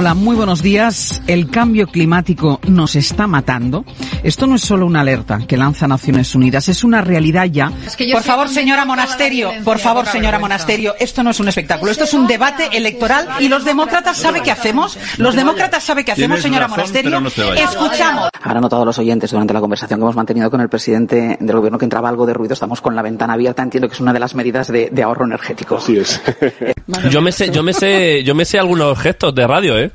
Hola, muy buenos días. El cambio climático nos está matando. Esto no es solo una alerta que lanza Naciones Unidas, es una realidad ya. por favor, señora Monasterio, por favor, señora Monasterio, esto no es un espectáculo, esto es un debate electoral y los demócratas saben qué hacemos. Los demócratas saben qué hacemos, señora Monasterio. Escuchamos. Habrán notado los oyentes durante la conversación que hemos mantenido con el presidente del gobierno que entraba algo de ruido. Estamos con la ventana abierta. Entiendo que es una de las medidas de, de ahorro energético. Así es. Yo me sé, yo me sé, yo me sé algunos gestos de radio, ¿eh?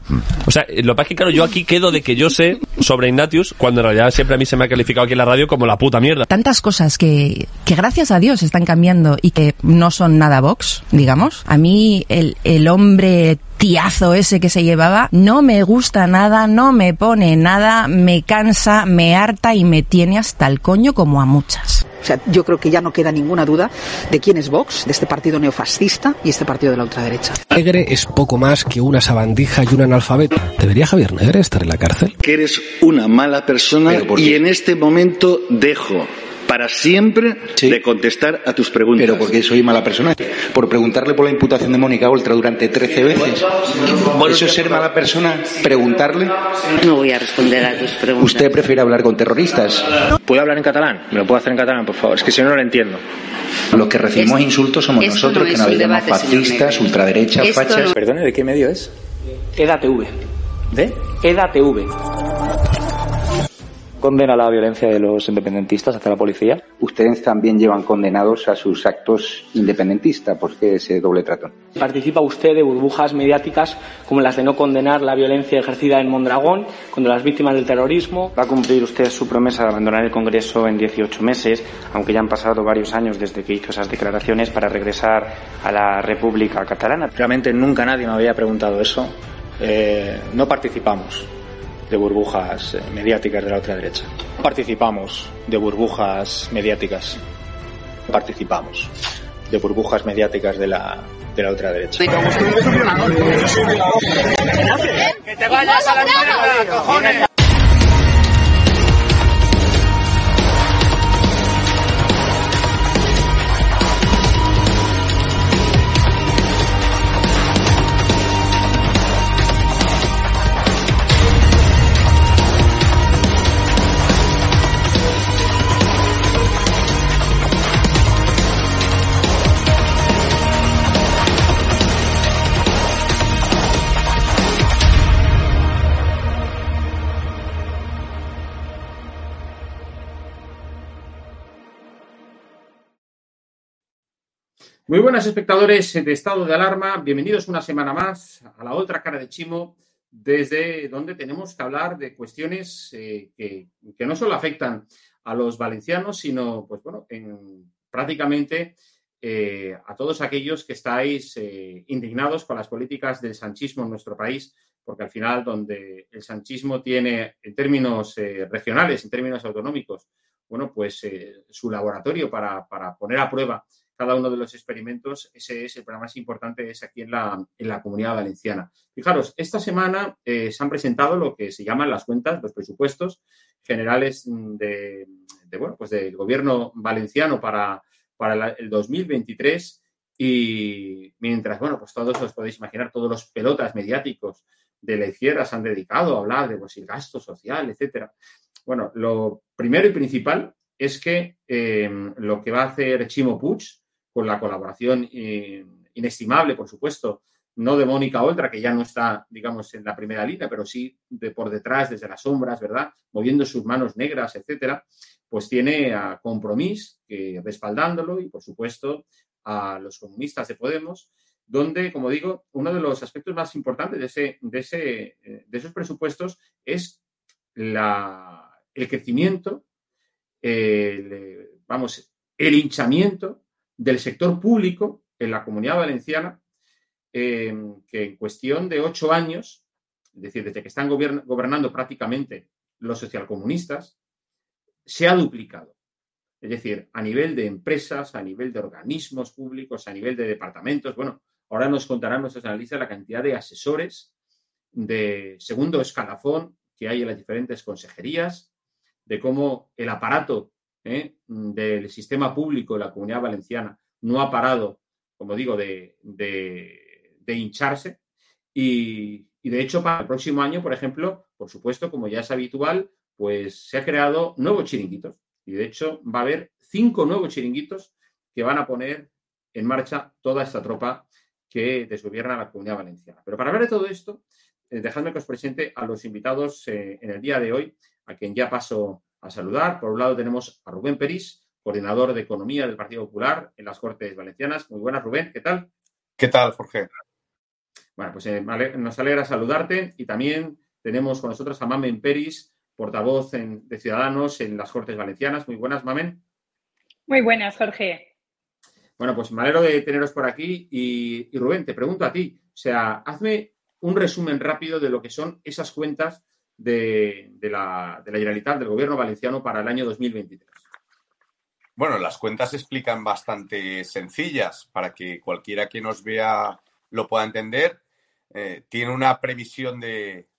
O sea, lo que pasa es que claro, yo aquí quedo de que yo sé sobre Ignatius, cuando en realidad siempre a mí se me ha calificado aquí en la radio como la puta mierda. Tantas cosas que, que gracias a Dios están cambiando y que no son nada Vox, digamos. A mí el, el hombre tiazo ese que se llevaba no me gusta nada, no me pone nada, me cansa, me harta y me tiene hasta el coño como a muchas. O sea, yo creo que ya no queda ninguna duda de quién es Vox, de este partido neofascista y este partido de la ultraderecha. Negre es poco más que una sabandija y un analfabeto. ¿Debería Javier Negre estar en la cárcel? Que eres una mala persona y en este momento dejo para siempre Sí. de contestar a tus preguntas. Pero porque soy mala persona. Por preguntarle por la imputación de Mónica Oltra durante 13 veces. ¿Eso es ser mala persona? Preguntarle. No voy a responder a tus preguntas. ¿Usted prefiere hablar con terroristas? ¿Puedo hablar en catalán? ¿Me lo puedo hacer en catalán, por favor? Es que si no, no lo entiendo. Los que recibimos Esto- insultos somos nosotros, no que nos llamamos fascistas, Esto fachas. no- Perdone, ¿de qué medio es? EDATV. ¿De? EDATV. Condena la violencia de los independentistas hacia la policía. Ustedes también llevan condenados a sus actos independentistas. ¿Por qué ese doble trato? ¿Participa usted de burbujas mediáticas como las de no condenar la violencia ejercida en Mondragón contra las víctimas del terrorismo? ¿Va a cumplir usted su promesa de abandonar el Congreso en 18 meses, aunque ya han pasado varios años desde que hizo esas declaraciones para regresar a la República Catalana? Realmente nunca nadie me había preguntado eso. Eh, no participamos de burbujas eh, mediáticas de la ultraderecha. No participamos de burbujas mediáticas. Participamos de burbujas mediáticas de la, de la ultraderecha. ¡Que te vayas a la mierda, cojones! Muy buenas espectadores de Estado de Alarma, bienvenidos una semana más a la otra cara de Chimo, desde donde tenemos que hablar de cuestiones eh, que, que no solo afectan a los valencianos, sino, pues bueno, en prácticamente eh, a todos aquellos que estáis eh, indignados con las políticas del sanchismo en nuestro país, porque al final donde el sanchismo tiene, en términos regionales, en términos autonómicos, bueno, pues su laboratorio para, para poner a prueba cada uno de los experimentos, ese es el programa más importante, es aquí en la, en la comunidad valenciana. Fijaros, esta semana eh, se han presentado lo que se llaman las cuentas, los presupuestos generales de, de, bueno, pues del gobierno valenciano para, para la- el 2023 y mientras, bueno, pues todos os podéis imaginar, todos los pelotas mediáticos de la izquierda se han dedicado a hablar de pues, el gasto social, etcétera. Bueno, lo primero y principal es que eh, lo que va a hacer Chimo Puig, con la colaboración eh, inestimable, por supuesto, no de Mónica Oltra, que ya no está, digamos, en la primera línea, pero sí de por detrás, desde las sombras, ¿verdad? Moviendo sus manos negras, etcétera, pues tiene a Compromís respaldándolo y, por supuesto, a los comunistas de Podemos, donde, como digo, uno de los aspectos más importantes de, ese, de, ese, eh, de esos presupuestos es el crecimiento, vamos, el hinchamiento del sector público en la comunidad valenciana, que en cuestión de ocho años, es decir, desde que están gobernando prácticamente los socialcomunistas, se ha duplicado. Es decir, a nivel de empresas, a nivel de organismos públicos, a nivel de departamentos. Bueno, ahora nos contarán nuestros analistas la cantidad de asesores de segundo escalafón que hay en las diferentes consejerías, de cómo el aparato ¿eh? del sistema público de la comunidad valenciana no ha parado, como digo, de, hincharse. Y, y, de hecho, para el próximo año, por ejemplo, por supuesto, como ya es habitual, pues se ha creado nuevos chiringuitos. Y de hecho, va a haber cinco nuevos chiringuitos que van a poner en marcha toda esta tropa que desgobierna la comunidad valenciana. Pero para hablar de todo esto, eh, dejadme que os presente a los invitados eh, en el día de hoy, a quien ya paso a saludar. Por un lado tenemos a Rubén Perís, coordinador de Economía del Partido Popular en las Cortes Valencianas. Muy buenas, Rubén, ¿qué tal? ¿Qué tal, Jorge? Bueno, pues eh, nos alegra saludarte y también tenemos con nosotros a Mamen Peris, portavoz de Ciudadanos en las Cortes Valencianas. Muy buenas, Mamen. Muy buenas, Jorge. Bueno, pues me alegro de teneros por aquí y, Rubén, te pregunto a ti, o sea, hazme un resumen rápido de lo que son esas cuentas de, la, de la Generalitat, del Gobierno valenciano para el año 2023. Bueno, las cuentas se explican bastante sencillas para que cualquiera que nos vea lo pueda entender. Eh, tiene una previsión de,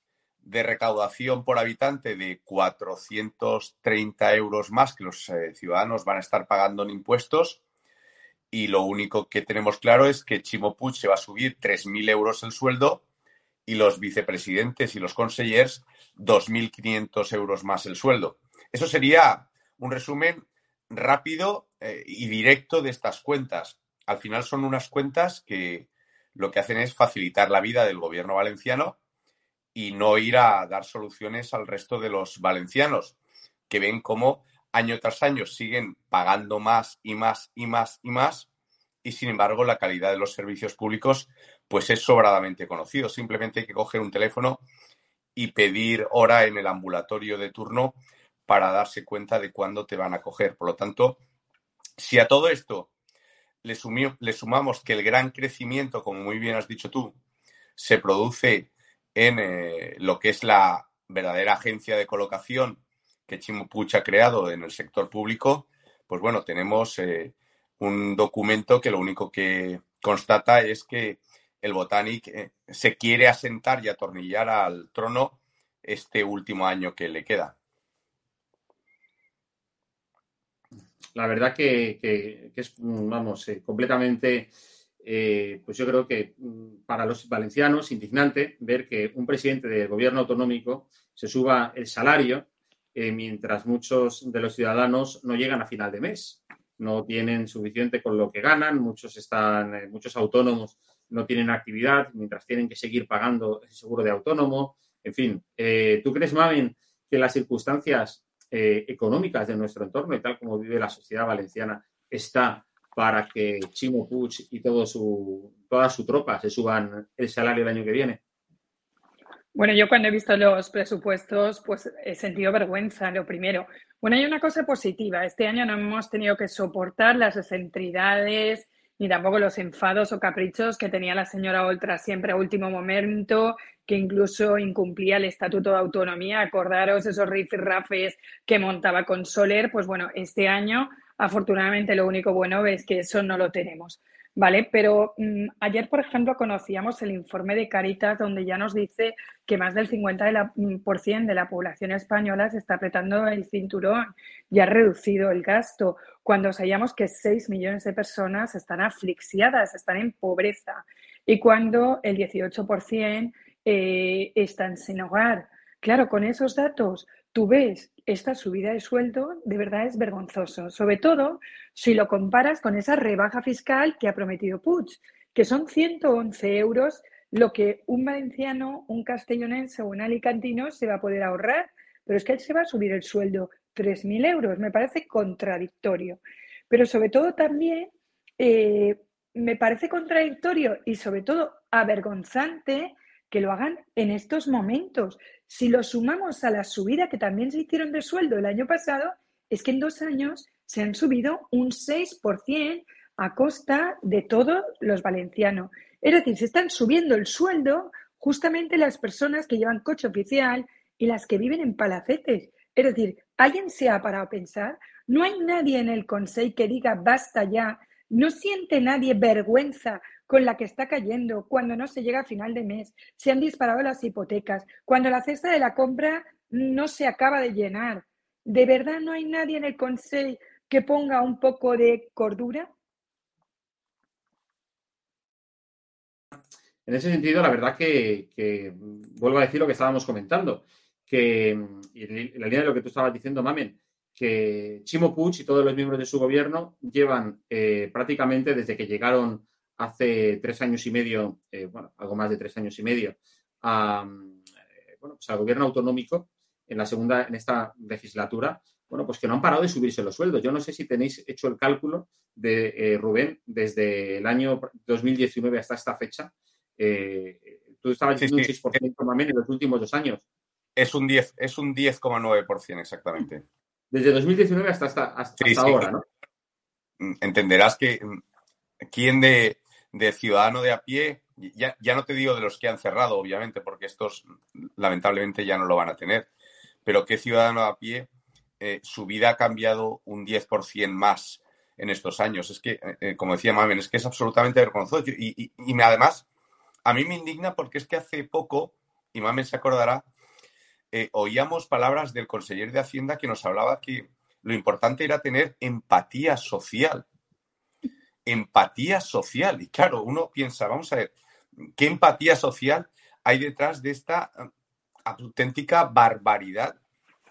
de recaudación por habitante de 430 euros más que los eh, ciudadanos van a estar pagando en impuestos. Y lo único que tenemos claro es que Chimo Puig se va a subir 3.000 euros el sueldo y los vicepresidentes y los consellers 2.500 euros más el sueldo. Eso sería un resumen rápido eh, y directo de estas cuentas. Al final son unas cuentas que lo que hacen es facilitar la vida del gobierno valenciano y no ir a dar soluciones al resto de los valencianos, que ven cómo año tras año siguen pagando más y más y más y más, y sin embargo la calidad de los servicios públicos pues es sobradamente conocido. Simplemente hay que coger un teléfono y pedir hora en el ambulatorio de turno para darse cuenta de cuándo te van a coger. Por lo tanto, si a todo esto le, le sumamos que el gran crecimiento, como muy bien has dicho tú, se produce en eh, lo que es la verdadera agencia de colocación que Chimo ha creado en el sector público, pues bueno, tenemos eh, un documento que lo único que constata es que el Botanic eh, se quiere asentar y atornillar al trono este último año que le queda. La verdad que, que es, vamos, completamente eh, pues yo creo que mm, para los valencianos indignante ver que un presidente del gobierno autonómico se suba el salario eh, mientras muchos de los ciudadanos no llegan a final de mes, no tienen suficiente con lo que ganan, muchos están, eh, muchos autónomos no tienen actividad mientras tienen que seguir pagando el seguro de autónomo. En fin, ¿tú crees, Mamen, que las circunstancias económicas de nuestro entorno y tal como vive la sociedad valenciana está para que Chimo Puig y todo su, toda su tropa se suban el salario el año que viene? Bueno, yo cuando he visto los presupuestos, pues he sentido vergüenza, lo primero. Bueno, hay una cosa positiva. Este año no hemos tenido que soportar las excentricidades ni tampoco los enfados o caprichos que tenía la señora Oltra siempre a último momento, que incluso incumplía el Estatuto de Autonomía. Acordaros esos rifirrafes que montaba con Soler. Pues bueno, este año Afortunadamente, lo único bueno es que eso no lo tenemos. ¿Vale? Pero mm, ayer, por ejemplo, conocíamos el informe de Caritas donde ya nos dice que más del 50% de la, mm, de la población española se está apretando el cinturón y ha reducido el gasto, cuando sabíamos que 6 millones de personas están asfixiadas, están en pobreza y cuando el 18% eh, están sin hogar. Claro, con esos datos tú ves esta subida de sueldo, de verdad es vergonzoso, sobre todo si lo comparas con esa rebaja fiscal que ha prometido Puig, que son 111 euros lo que un valenciano, un castellonense o un alicantino se va a poder ahorrar, pero es que él se va a subir el sueldo 3.000 euros, me parece contradictorio. Pero sobre todo también eh, me parece contradictorio y sobre todo avergonzante que lo hagan en estos momentos. Si lo sumamos a la subida que también se hicieron de sueldo el año pasado, es que en dos años se han subido un 6% a costa de todos los valencianos. Es decir, se están subiendo el sueldo justamente las personas que llevan coche oficial y las que viven en palacetes. Es decir, ¿alguien se ha parado a pensar? No hay nadie en el Consejo que diga basta ya. No siente nadie vergüenza con la que está cayendo cuando no se llega a final de mes. Se han disparado las hipotecas. Cuando la cesta de la compra no se acaba de llenar. ¿De verdad no hay nadie en el Consejo que ponga un poco de cordura? En ese sentido, la verdad que, vuelvo a decir lo que estábamos comentando, que en la línea de lo que tú estabas diciendo, Mamen, que Chimo Puig y todos los miembros de su gobierno llevan eh, prácticamente desde que llegaron hace tres años y medio, eh, bueno, algo más de tres años y medio, a, eh, bueno, pues al gobierno autonómico en la segunda, en esta legislatura, bueno, pues que no han parado de subirse los sueldos. Yo no sé si tenéis hecho el cálculo de Rubén desde el año 2019 hasta esta fecha, eh, tú estabas diciendo un 6% más en los últimos dos años. Es un 10, es un 10,9% exactamente. Desde 2019 hasta, hasta, hasta, ahora, ¿no? Mm, entenderás que mm, quién de, ciudadano de a pie, ya, ya, no te digo de los que han cerrado, obviamente, porque estos lamentablemente ya no lo van a tener, pero qué ciudadano de a pie eh, su vida ha cambiado un 10% más en estos años. Es que, eh, como decía Mamen, es que es absolutamente vergonzoso. Y, y, y además, a mí me indigna porque es que hace poco, y Mamen se acordará, eh, oíamos palabras del conseller de Hacienda que nos hablaba que lo importante era tener empatía social. Empatía social. Y claro, uno piensa, vamos a ver, ¿qué empatía social hay detrás de esta eh, auténtica barbaridad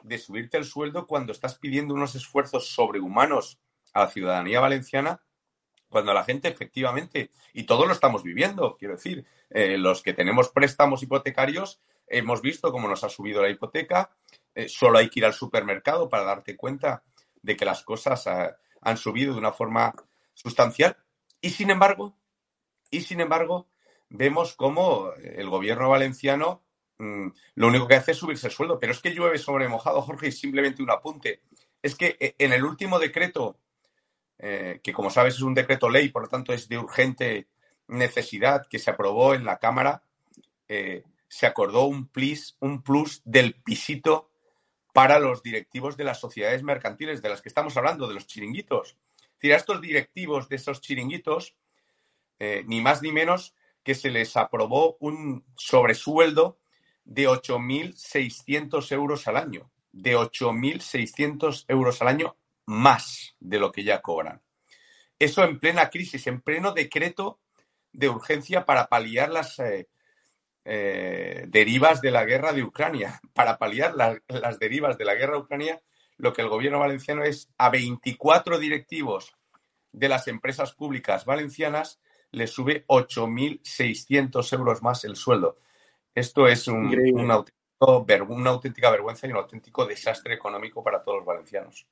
de subirte el sueldo cuando estás pidiendo unos esfuerzos sobrehumanos a la ciudadanía valenciana cuando la gente efectivamente, y todos lo estamos viviendo, quiero decir, eh, los que tenemos préstamos hipotecarios, hemos visto cómo nos ha subido la hipoteca, eh, solo hay que ir al supermercado para darte cuenta de que las cosas ah, han subido de una forma sustancial. Y sin embargo, y sin embargo, vemos cómo el gobierno valenciano mm, lo único que hace es subirse el sueldo. Pero es que llueve sobre mojado, Jorge, y simplemente un apunte. Es que eh, en el último decreto eh, que como sabes es un decreto ley, por lo tanto es de urgente necesidad, que se aprobó en la Cámara, eh, se acordó un plus, un plus del pisito para los directivos de las sociedades mercantiles de las que estamos hablando, de los chiringuitos. A estos directivos de esos chiringuitos, eh, ni más ni menos que se les aprobó un sobresueldo de 8.600 euros al año. De 8.600 euros al año más de lo que ya cobran. Eso en plena crisis, en pleno decreto de urgencia para paliar las eh, eh, derivas de la guerra de Ucrania. Para paliar las derivas de la guerra de Ucrania, lo que el gobierno valenciano es a 24 directivos de las empresas públicas valencianas le sube 8.600 euros más el sueldo. Esto es un, una auténtica vergüenza y un auténtico desastre económico para todos los valencianos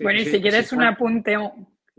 bueno, y si quieres un apunte,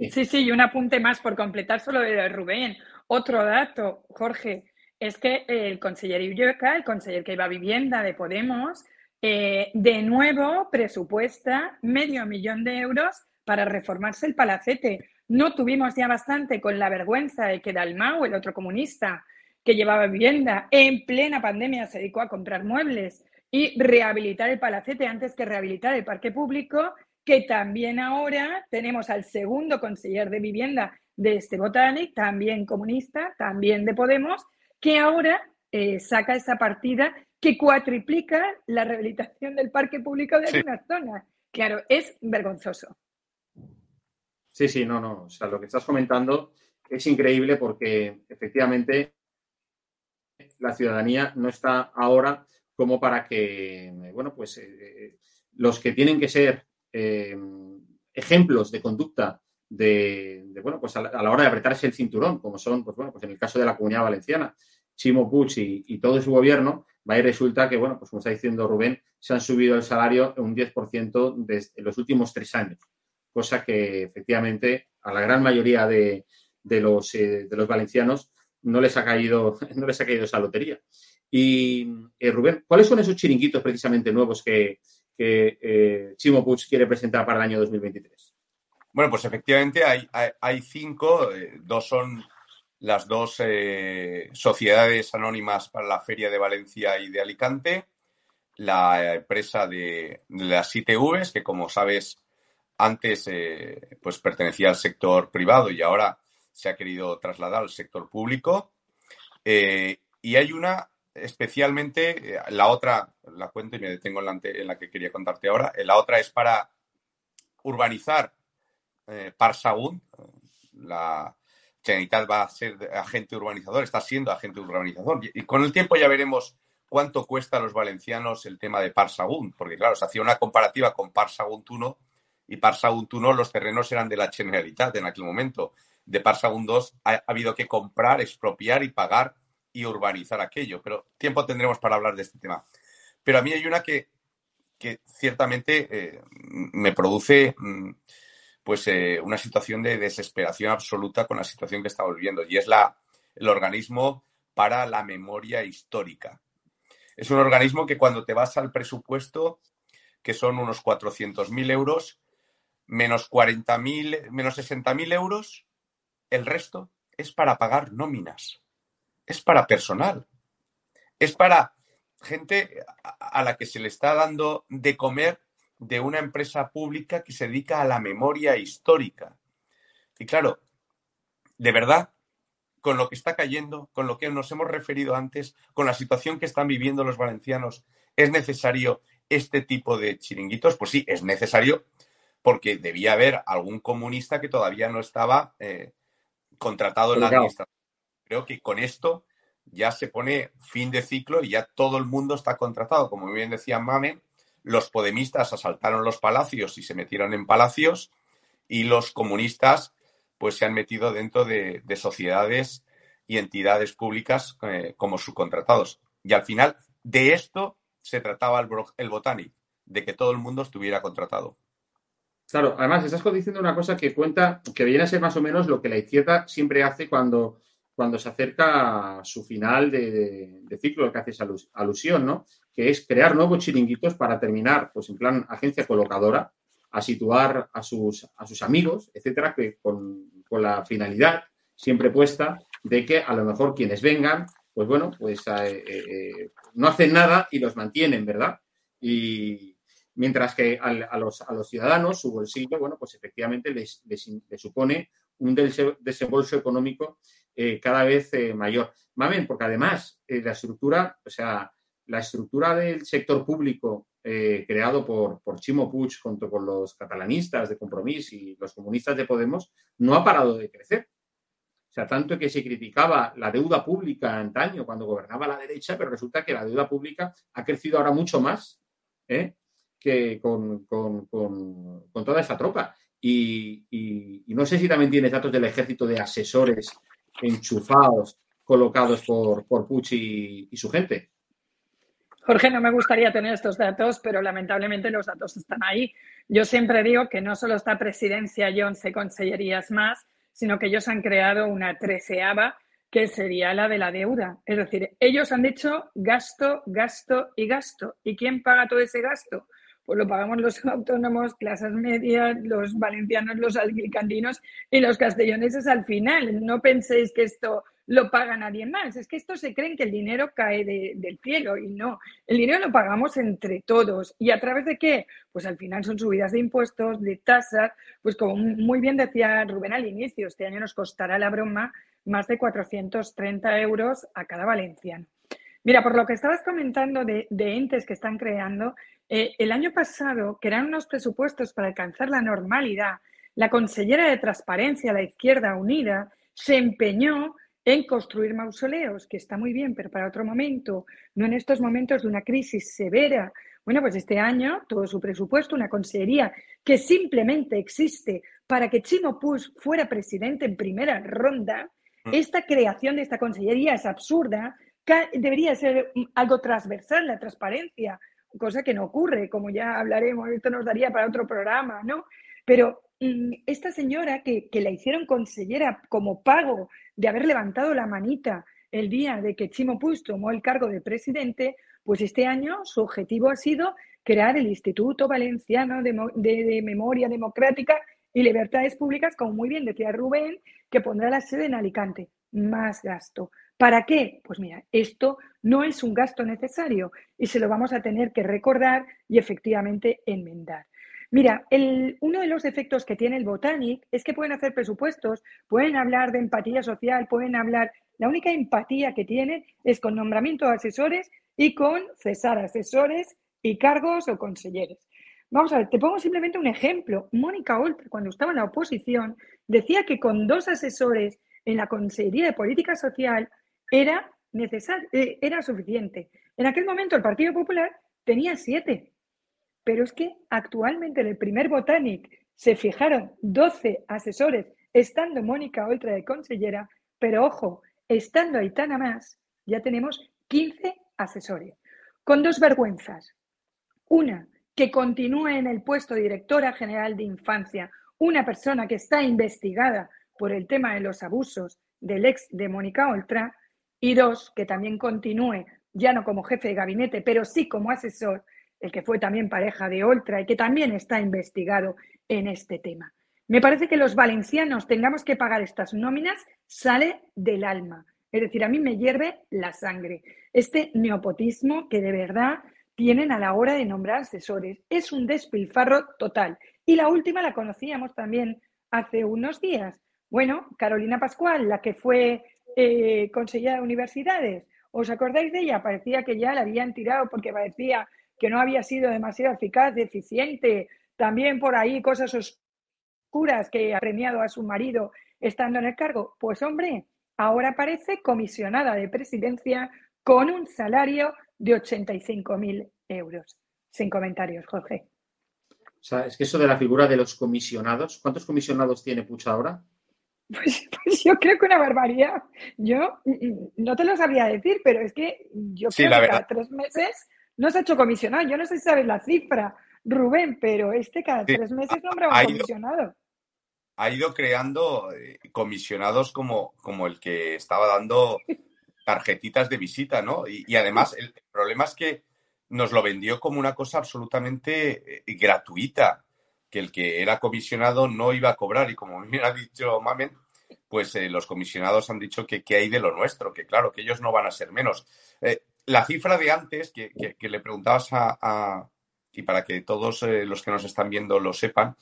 sí. sí, y un apunte más por completar solo de Rubén. Otro dato, Jorge, es que el conseller Illueca, el conseller que iba a vivienda de Podemos, eh, de nuevo presupuesta medio millón de euros para reformarse el palacete. No tuvimos ya bastante con la vergüenza de que Dalmau, el otro comunista que llevaba vivienda, en plena pandemia se dedicó a comprar muebles y rehabilitar el palacete antes que rehabilitar el parque público que también ahora tenemos al segundo conseller de vivienda de este Botanic, también comunista, también de Podemos, que ahora eh, saca esa partida que cuatriplica la rehabilitación del parque público de algunas zonas. Claro, es vergonzoso. Sí, sí, no, no. O sea, lo que estás comentando es increíble porque efectivamente la ciudadanía no está ahora como para que, bueno, pues eh, los que tienen que ser eh, ejemplos de conducta de, bueno, pues a la, hora de apretarse el cinturón, como son, pues bueno, pues en el caso de la Comunidad Valenciana, Chimo Puig y, todo su gobierno, va y resulta que, bueno, pues como está diciendo Rubén, se han subido el salario un 10% desde los últimos tres años, cosa que efectivamente a la gran mayoría de, los, eh, de los valencianos no les ha caído, no les ha caído esa lotería. Y eh, Rubén, ¿cuáles son esos chiringuitos precisamente nuevos que, que Chimo Puig quiere presentar para el año 2023? Bueno, pues efectivamente hay, hay, cinco, dos son las dos sociedades anónimas para la Feria de Valencia y de Alicante, la empresa de, las ITVs, que como sabes, antes eh, pues pertenecía al sector privado y ahora se ha querido trasladar al sector público. Eh, y hay una especialmente, eh, la otra, la cuento y me detengo en la, en la que quería contarte ahora, la otra es para urbanizar Parsagún. La Generalitat va a ser agente urbanizador, está siendo agente urbanizador. Y con el tiempo ya veremos cuánto cuesta a los valencianos el tema de Parsagún, porque claro, se hacía una comparativa con Parsagún 1 y Parsagún 1 los terrenos eran de la Generalitat en aquel momento. De Parsagún 2 ha, habido que comprar, expropiar y pagar y urbanizar aquello, pero tiempo tendremos para hablar de este tema. Pero a mí hay una que, que ciertamente eh, me produce mm, pues eh, una situación de desesperación absoluta con la situación que estamos viviendo y es la, el organismo para la memoria histórica. Es un organismo que cuando te vas al presupuesto, que son unos 400.000 euros, menos 40.000, menos 60.000 euros, el resto es para pagar nóminas, es para personal, es para gente a la que se le está dando de comer de una empresa pública que se dedica a la memoria histórica. Y claro, de verdad, con lo que está cayendo, con lo que nos hemos referido antes, con la situación que están viviendo los valencianos, ¿es necesario este tipo de chiringuitos? Pues sí, es necesario porque debía haber algún comunista que todavía no estaba eh, contratado en la administración. Creo que con esto ya se pone fin de ciclo y ya todo el mundo está contratado. Como bien decía Mamen, los podemistas asaltaron los palacios y se metieron en palacios y los comunistas pues se han metido dentro de, sociedades y entidades públicas eh, como subcontratados. Y al final de esto se trataba el, el de que todo el mundo estuviera contratado. Claro, además estás diciendo una cosa que cuenta, que viene a ser más o menos lo que la izquierda siempre hace cuando, cuando se acerca a su final de, ciclo, al que haces alusión, ¿no? Que es crear nuevos chiringuitos para terminar, pues en plan agencia colocadora, a situar a sus, a sus amigos, etcétera, que con, la finalidad siempre puesta de que a lo mejor quienes vengan, pues bueno, pues eh, eh, no hacen nada y los mantienen, ¿verdad? Y, mientras que a, los, a los ciudadanos su bolsillo, bueno, pues efectivamente les, supone un desembolso económico eh, cada vez mayor. Mamen, porque además la estructura, o sea, la estructura del sector público creado por, por Chimo Puig junto con los catalanistas de Compromís y los comunistas de Podemos no ha parado de crecer. O sea, tanto que se criticaba la deuda pública antaño cuando gobernaba la derecha, pero resulta que la deuda pública ha crecido ahora mucho más ¿eh? que con, toda esa tropa. Y, no sé si también tienes datos del ejército de asesores enchufados, colocados por, por y, su gente. Jorge, no me gustaría tener estos datos, pero lamentablemente los datos están ahí. Yo siempre digo que no solo está presidencia y 11 consellerías más, sino que ellos han creado una treceava que sería la de la deuda. Es decir, ellos han dicho gasto, gasto y gasto. ¿Y quién paga todo ese gasto? pues lo pagamos los autónomos, clases medias, los valencianos, los alicantinos y los castelloneses al final. No penséis que esto lo paga nadie más. Es que estos se creen que el dinero cae del cielo y no. El dinero lo pagamos entre todos. ¿Y a través de qué? Pues al final son subidas de impuestos, de tasas. Pues como muy bien decía Rubén al inicio, este año nos costará la broma más de 430 euros a cada valenciano. Mira, por lo que estabas comentando de, entes que están creando, eh, el año pasado, que eran unos presupuestos para alcanzar la normalidad, la consellera de Transparencia, la Izquierda Unida, se empeñó en construir mausoleos, que está muy bien, pero para otro momento, no en estos momentos de una crisis severa. Bueno, pues este año todo su presupuesto, una consellería que simplemente existe para que Chimo Puig fuera presidente en primera ronda, mm. esta creación de esta consellería es absurda, debería ser algo transversal, la transparencia, cosa que no ocurre, como ya hablaremos, esto nos daría para otro programa, ¿no? Pero mm, esta señora que, que, la hicieron consellera como pago de haber levantado la manita el día de que Chimo Puig tomó el cargo de presidente, pues este año su objetivo ha sido crear el Instituto Valenciano de, Memoria Democrática y Libertades Públicas, como muy bien decía Rubén, que pondrá la sede en Alicante. Más gasto. ¿Para qué? Pues mira, esto no es un gasto necesario y se lo vamos a tener que recordar y efectivamente enmendar. Mira, uno de los defectos que tiene el Botanic es que pueden hacer presupuestos, pueden hablar de empatía social, pueden hablar. La única empatía que tienen es con nombramiento de asesores y con cesar asesores y cargos o consejeros. Vamos a ver, te pongo simplemente un ejemplo. Mónica Oltra, cuando estaba en la oposición, decía que con dos asesores en la Consejería de Política Social era, necesario, eh, era suficiente. En aquel momento el Partido Popular tenía siete. Pero es que actualmente en el primer Botanic se fijaron 12 asesores, estando Mónica Oltra de consellera, pero ojo, estando Aitana más, ya tenemos 15 asesores. Con dos vergüenzas. Una, que continúe en el puesto de directora general de infancia una persona que está investigada por el tema de los abusos del ex de Mónica Oltra. Y dos, que también continúe, ya no como jefe de gabinete, pero sí como asesor el que fue también pareja de Oltra y que también está investigado en este tema. Me parece que los valencianos tengamos que pagar estas nóminas sale del alma. Es decir, a mí me hierve la sangre. Este neopotismo que de verdad tienen a la hora de nombrar asesores es un despilfarro total. Y la última la conocíamos también hace unos días. Bueno, Carolina Pascual, la que fue eh, consejera de universidades, ¿os acordáis de ella? Parecía que ya la habían tirado porque parecía que no había sido demasiado eficaz, deficiente, también por ahí cosas oscuras que ha premiado a su marido estando en el cargo. Pues hombre, ahora parece comisionada de presidencia con un salario de 85.000 euros. Sin comentarios, Jorge. O sea, es que eso de la figura de los comisionados, ¿cuántos comisionados tiene Pucha ahora? Pues, pues, yo creo que una barbaridad. Yo mm, mm, no te lo sabría decir, pero es que yo creo que cada tres meses no se ha hecho comisionado. Yo no sé si sabes la cifra, Rubén, pero este cada tres meses nombra un comisionado. ha ido creando eh, comisionados como, como el que estaba dando tarjetitas de visita, ¿no? Y, además el, problema es que nos lo vendió como una cosa absolutamente eh, gratuita, que el que era comisionado no iba a cobrar y como me ha dicho Mamen, pues eh, los comisionados han dicho que, hay de lo nuestro, que claro, que ellos no van a ser menos la cifra de antes que, le preguntabas a, y para que todos eh, los que nos están viendo lo sepan,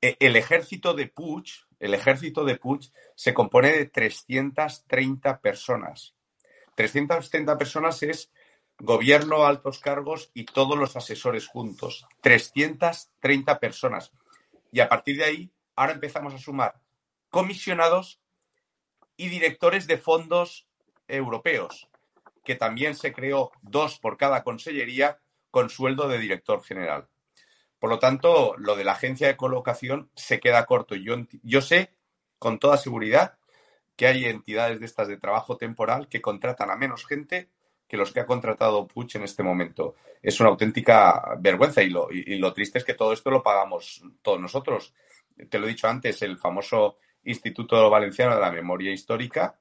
eh, el ejército de Puig, el ejército de Puig se compone de 330 personas. 330 personas es gobierno, altos cargos y todos los asesores juntos. 330 personas. Y a partir de ahí, ahora empezamos a sumar comisionados y directores de fondos europeos que también se creó dos por cada consellería con sueldo de director general. Por lo tanto, lo de la agencia de colocación se queda corto. Yo, yo sé con toda seguridad que hay entidades de estas de trabajo temporal que contratan a menos gente que los que ha contratado Puch en este momento. Es una auténtica vergüenza y lo, y lo triste es que todo esto lo pagamos todos nosotros. Te lo he dicho antes, el famoso Instituto Valenciano de la Memoria Histórica,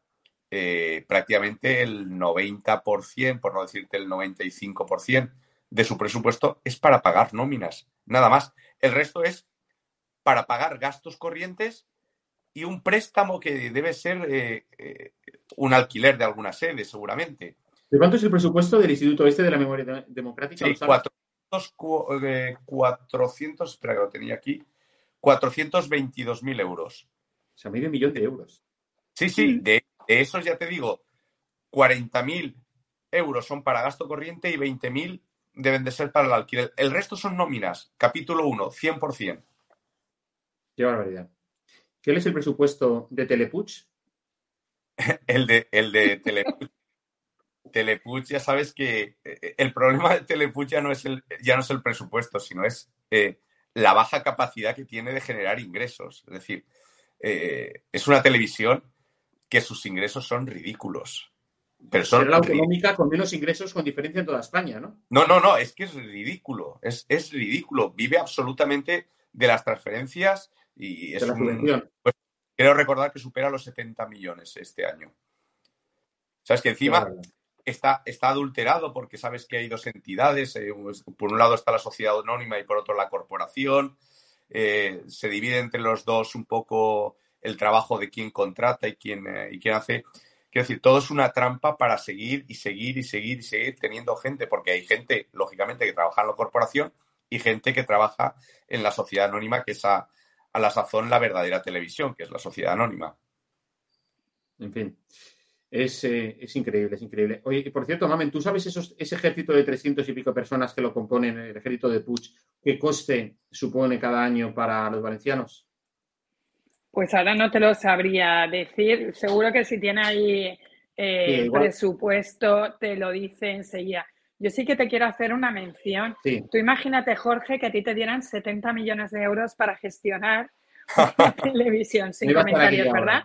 eh, prácticamente el 90%, por no decirte el 95% de su presupuesto es para pagar nóminas, nada más. El resto es para pagar gastos corrientes y un préstamo que debe ser eh, eh, un alquiler de alguna sede, seguramente. ¿De cuánto es el presupuesto del Instituto Este de la Memoria Democrática? Sí, 400, 400, espera que lo tenía aquí, 422.000 euros. O sea, medio millón de euros. Sí, sí, de de esos, ya te digo, 40.000 euros son para gasto corriente y 20.000 deben de ser para el alquiler. El resto son nóminas. Capítulo 1, 100%. Qué barbaridad. ¿Qué es el presupuesto de Telepuch? el de, el de Telepuch. Telepuch, ya sabes que eh, el problema de Telepuch ya no es el, ya no es el presupuesto, sino es eh, la baja capacidad que tiene de generar ingresos. Es decir, eh, es una televisión que sus ingresos son ridículos. Pero son la autonómica con menos ingresos con diferencia en toda España, ¿no? No, no, no, es que es ridículo, es, ridículo. Vive absolutamente de las transferencias y es, la un, pues, Creo recordar que supera los 70 millones este año. Sabes que encima está, está adulterado porque sabes que hay dos entidades. Eh, pues, por un lado está la sociedad anónima y por otro la corporación. Eh, se divide entre los dos un poco el trabajo de quién contrata y quién, eh, y quién hace. Quiero decir, todo es una trampa para seguir y seguir y seguir y seguir teniendo gente, porque hay gente, lógicamente, que trabaja en la corporación y gente que trabaja en la sociedad anónima, que es a, la sazón la verdadera televisión, que es la sociedad anónima. En fin. Es, eh, es, increíble, es increíble. Oye, y por cierto, Mamen, ¿tú sabes esos, ese ejército de 300 y pico personas que lo componen, el ejército de Puig, qué coste supone cada año para los valencianos? Pues ahora no te lo sabría decir. Seguro que si tiene ahí eh, presupuesto, te lo dice enseguida. Yo sí que te quiero hacer una mención. Tú imagínate, Jorge, que a ti te dieran 70 millones de euros para gestionar televisión, sin comentarios, ¿verdad?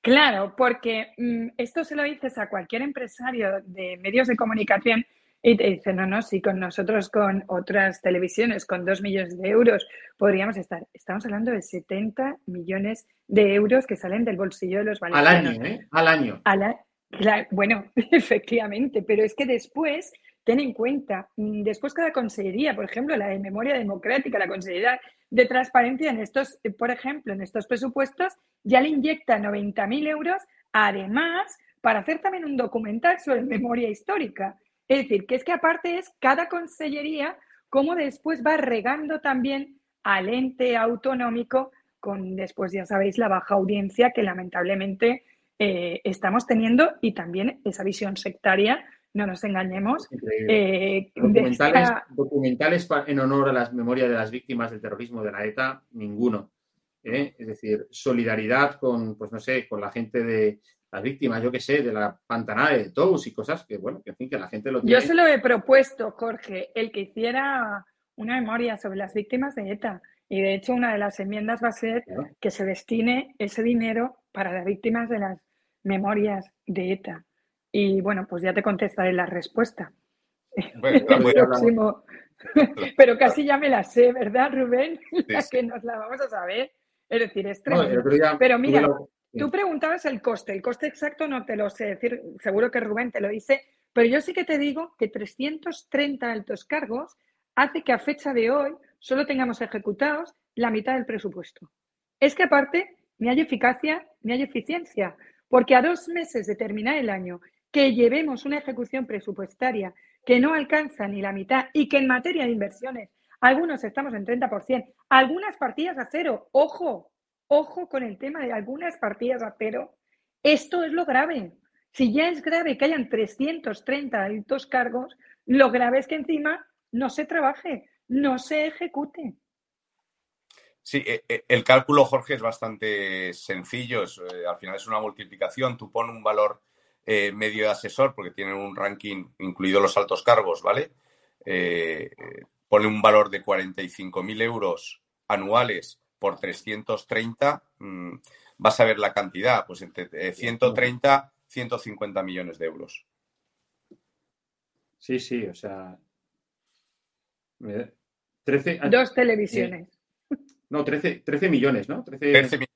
Claro, porque mm, esto se lo dices a cualquier empresario de medios de comunicación y te dice, no, no, sí, con nosotros, con otras televisiones, con dos millones de euros, podríamos estar. Estamos hablando de 70 millones de euros que salen del bolsillo de los valencianos. Al año, ¿eh? Al año. bueno, efectivamente, pero es que después, ten en cuenta, mm, después cada consejería, por ejemplo, la de memoria democrática, la consejería de transparencia, en estos, por ejemplo, en estos presupuestos, ya le inyecta 90.000 euros, además, para hacer también un documental sobre memoria histórica. Es decir, que es que aparte es cada consellería cómo después va regando también al ente autonómico con después, ya sabéis, la baja audiencia que lamentablemente eh, estamos teniendo y también esa visión sectaria, no nos engañemos. Eh, documentales, documentales, en honor a las memorias de las víctimas del terrorismo de la ETA, ninguno. ¿eh? Es decir, solidaridad con, pues no sé, con la gente de, las víctimas, yo qué sé, de la pantanada de Tous y cosas que, bueno, que en fin, que la gente lo tiene. Yo se lo he propuesto, Jorge, el que hiciera una memoria sobre las víctimas de ETA. Y de hecho, una de las enmiendas va a ser que se destine ese dinero para las víctimas de las memorias de ETA. Y bueno, pues ya te contestaré la respuesta. Pero casi ya me la sé, ¿verdad, Rubén? que nos la vamos a saber. Es decir, es tremendo. Pero mira, Tú preguntabas el coste. El coste exacto no te lo sé decir, seguro que Rubén te lo dice, pero yo sí que te digo que 330 altos cargos hace que a fecha de hoy solo tengamos ejecutados la mitad del presupuesto. Es que aparte ni hay eficacia ni hay eficiencia, porque a dos meses de terminar el año que llevemos una ejecución presupuestaria que no alcanza ni la mitad y que en materia de inversiones algunos estamos en 30%, algunas partidas a cero, ojo, Ojo con el tema de algunas partidas a cero. Esto es lo grave. Si ya es grave que hayan 330 altos cargos, lo grave es que encima no se trabaje, no se ejecute. Sí, e, e, el cálculo, Jorge, es bastante sencillo. Eh, al final es una multiplicación. Tú pones un valor eh, medio de asesor, porque tienen un ranking incluido los altos cargos, ¿vale? Eh, pone un valor de 45.000 euros anuales por 330, mm, vas a ver la cantidad, pues entre 130, eh, 150 millones de euros. Sí, sí, o sea. 13, Dos televisiones. no, 13, 13, millones, ¿no? 13,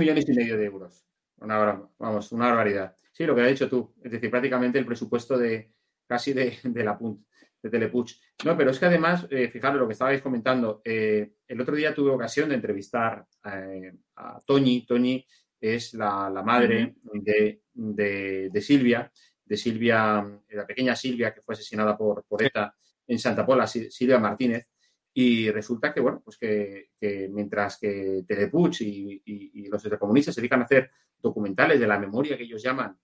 millones y medio de euros. Una, vamos, una barbaridad. Sí, lo que has dicho tú. Es decir, prácticamente el presupuesto de casi de, de la punta de Telepuch. No, pero es que además, eh, fijaros lo que estabais comentando, eh, el otro día tuve ocasión de entrevistar eh, a Toñi. Toñi es la, madre de, Silvia, de Silvia, la pequeña Silvia que fue asesinada por, por ETA en Santa Pola, Silvia Martínez. Y resulta que, bueno, pues que, mientras que Telepuch y, y, y los comunistas se dedican a hacer documentales de la memoria que ellos llaman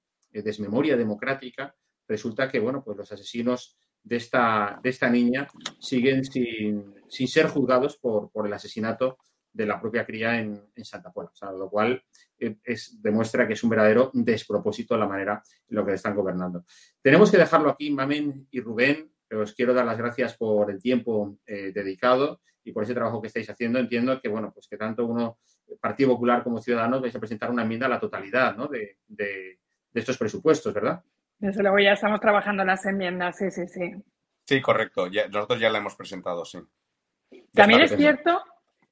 desmemoria democrática, resulta que, bueno, pues los asesinos de esta, de esta niña siguen sin, ser juzgados por, por, el asesinato de la propia cría en, Santa Pola. lo cual eh, es, demuestra que es un verdadero despropósito la manera en lo que están gobernando. Tenemos que dejarlo aquí, Mamen y Rubén. Os quiero dar las gracias por el tiempo eh, dedicado y por ese trabajo que estáis haciendo. Entiendo que, bueno, pues que tanto uno, Partido Popular como Ciudadanos, vais a presentar una enmienda a la totalidad de, de estos presupuestos, ¿verdad? Desde luego ya estamos trabajando las enmiendas, sí, sí, sí. Sí, correcto. nosotros ya la hemos presentado, sí. También es cierto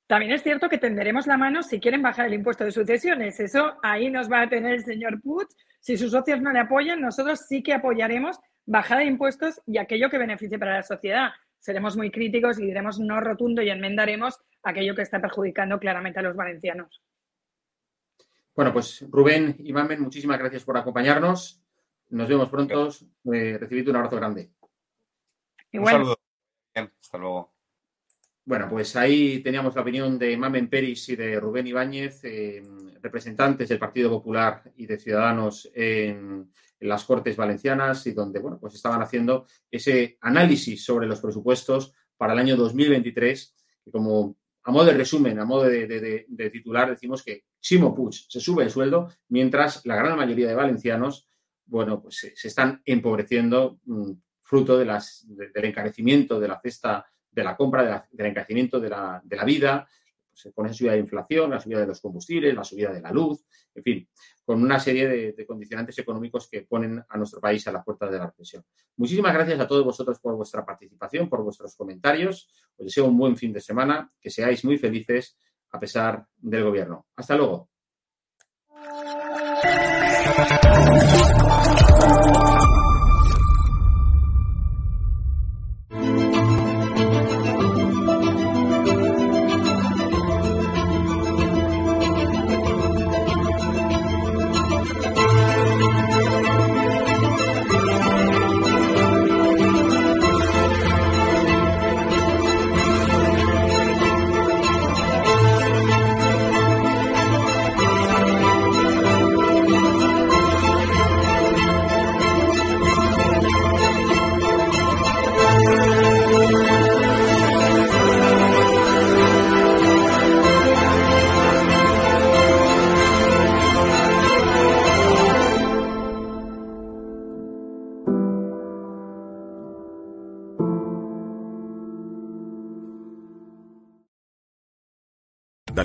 También es cierto que tenderemos la mano si quieren bajar el impuesto de sucesiones. Eso ahí nos va a tener el señor Putz. Si sus socios no le apoyan, nosotros sí que apoyaremos bajada de impuestos y aquello que beneficie para la sociedad. Seremos muy críticos y diremos no rotundo y enmendaremos aquello que está perjudicando claramente a los valencianos. Bueno, pues Rubén y Mamen, muchísimas gracias por acompañarnos. Nos vemos pronto. Eh, recibid un abrazo grande. Un saludo. hasta luego. Bueno, pues ahí teníamos la opinión de Mamen Peris y de Rubén Ibáñez, eh, representantes del Partido Popular y de Ciudadanos en, las Cortes Valencianas y donde, bueno, pues estaban haciendo ese análisis sobre los presupuestos para el año 2023, que como a modo de resumen, a modo de, titular, decimos que Chimo Puig se sube el sueldo, mientras la gran mayoría de valencianos, bueno, pues se, están empobreciendo mm, fruto del encarecimiento de la cesta de la compra, del encarecimiento de la, de la vida, pues, con esa subida de inflación, la subida de los combustibles, la subida de la luz, en fin, con una serie de, condicionantes económicos que ponen a nuestro país a la puerta de la recesión. Muchísimas gracias a todos vosotros por vuestra participación, por vuestros comentarios. Os deseo un buen fin de semana, que seáis muy felices a pesar del gobierno. Hasta luego. Thank you.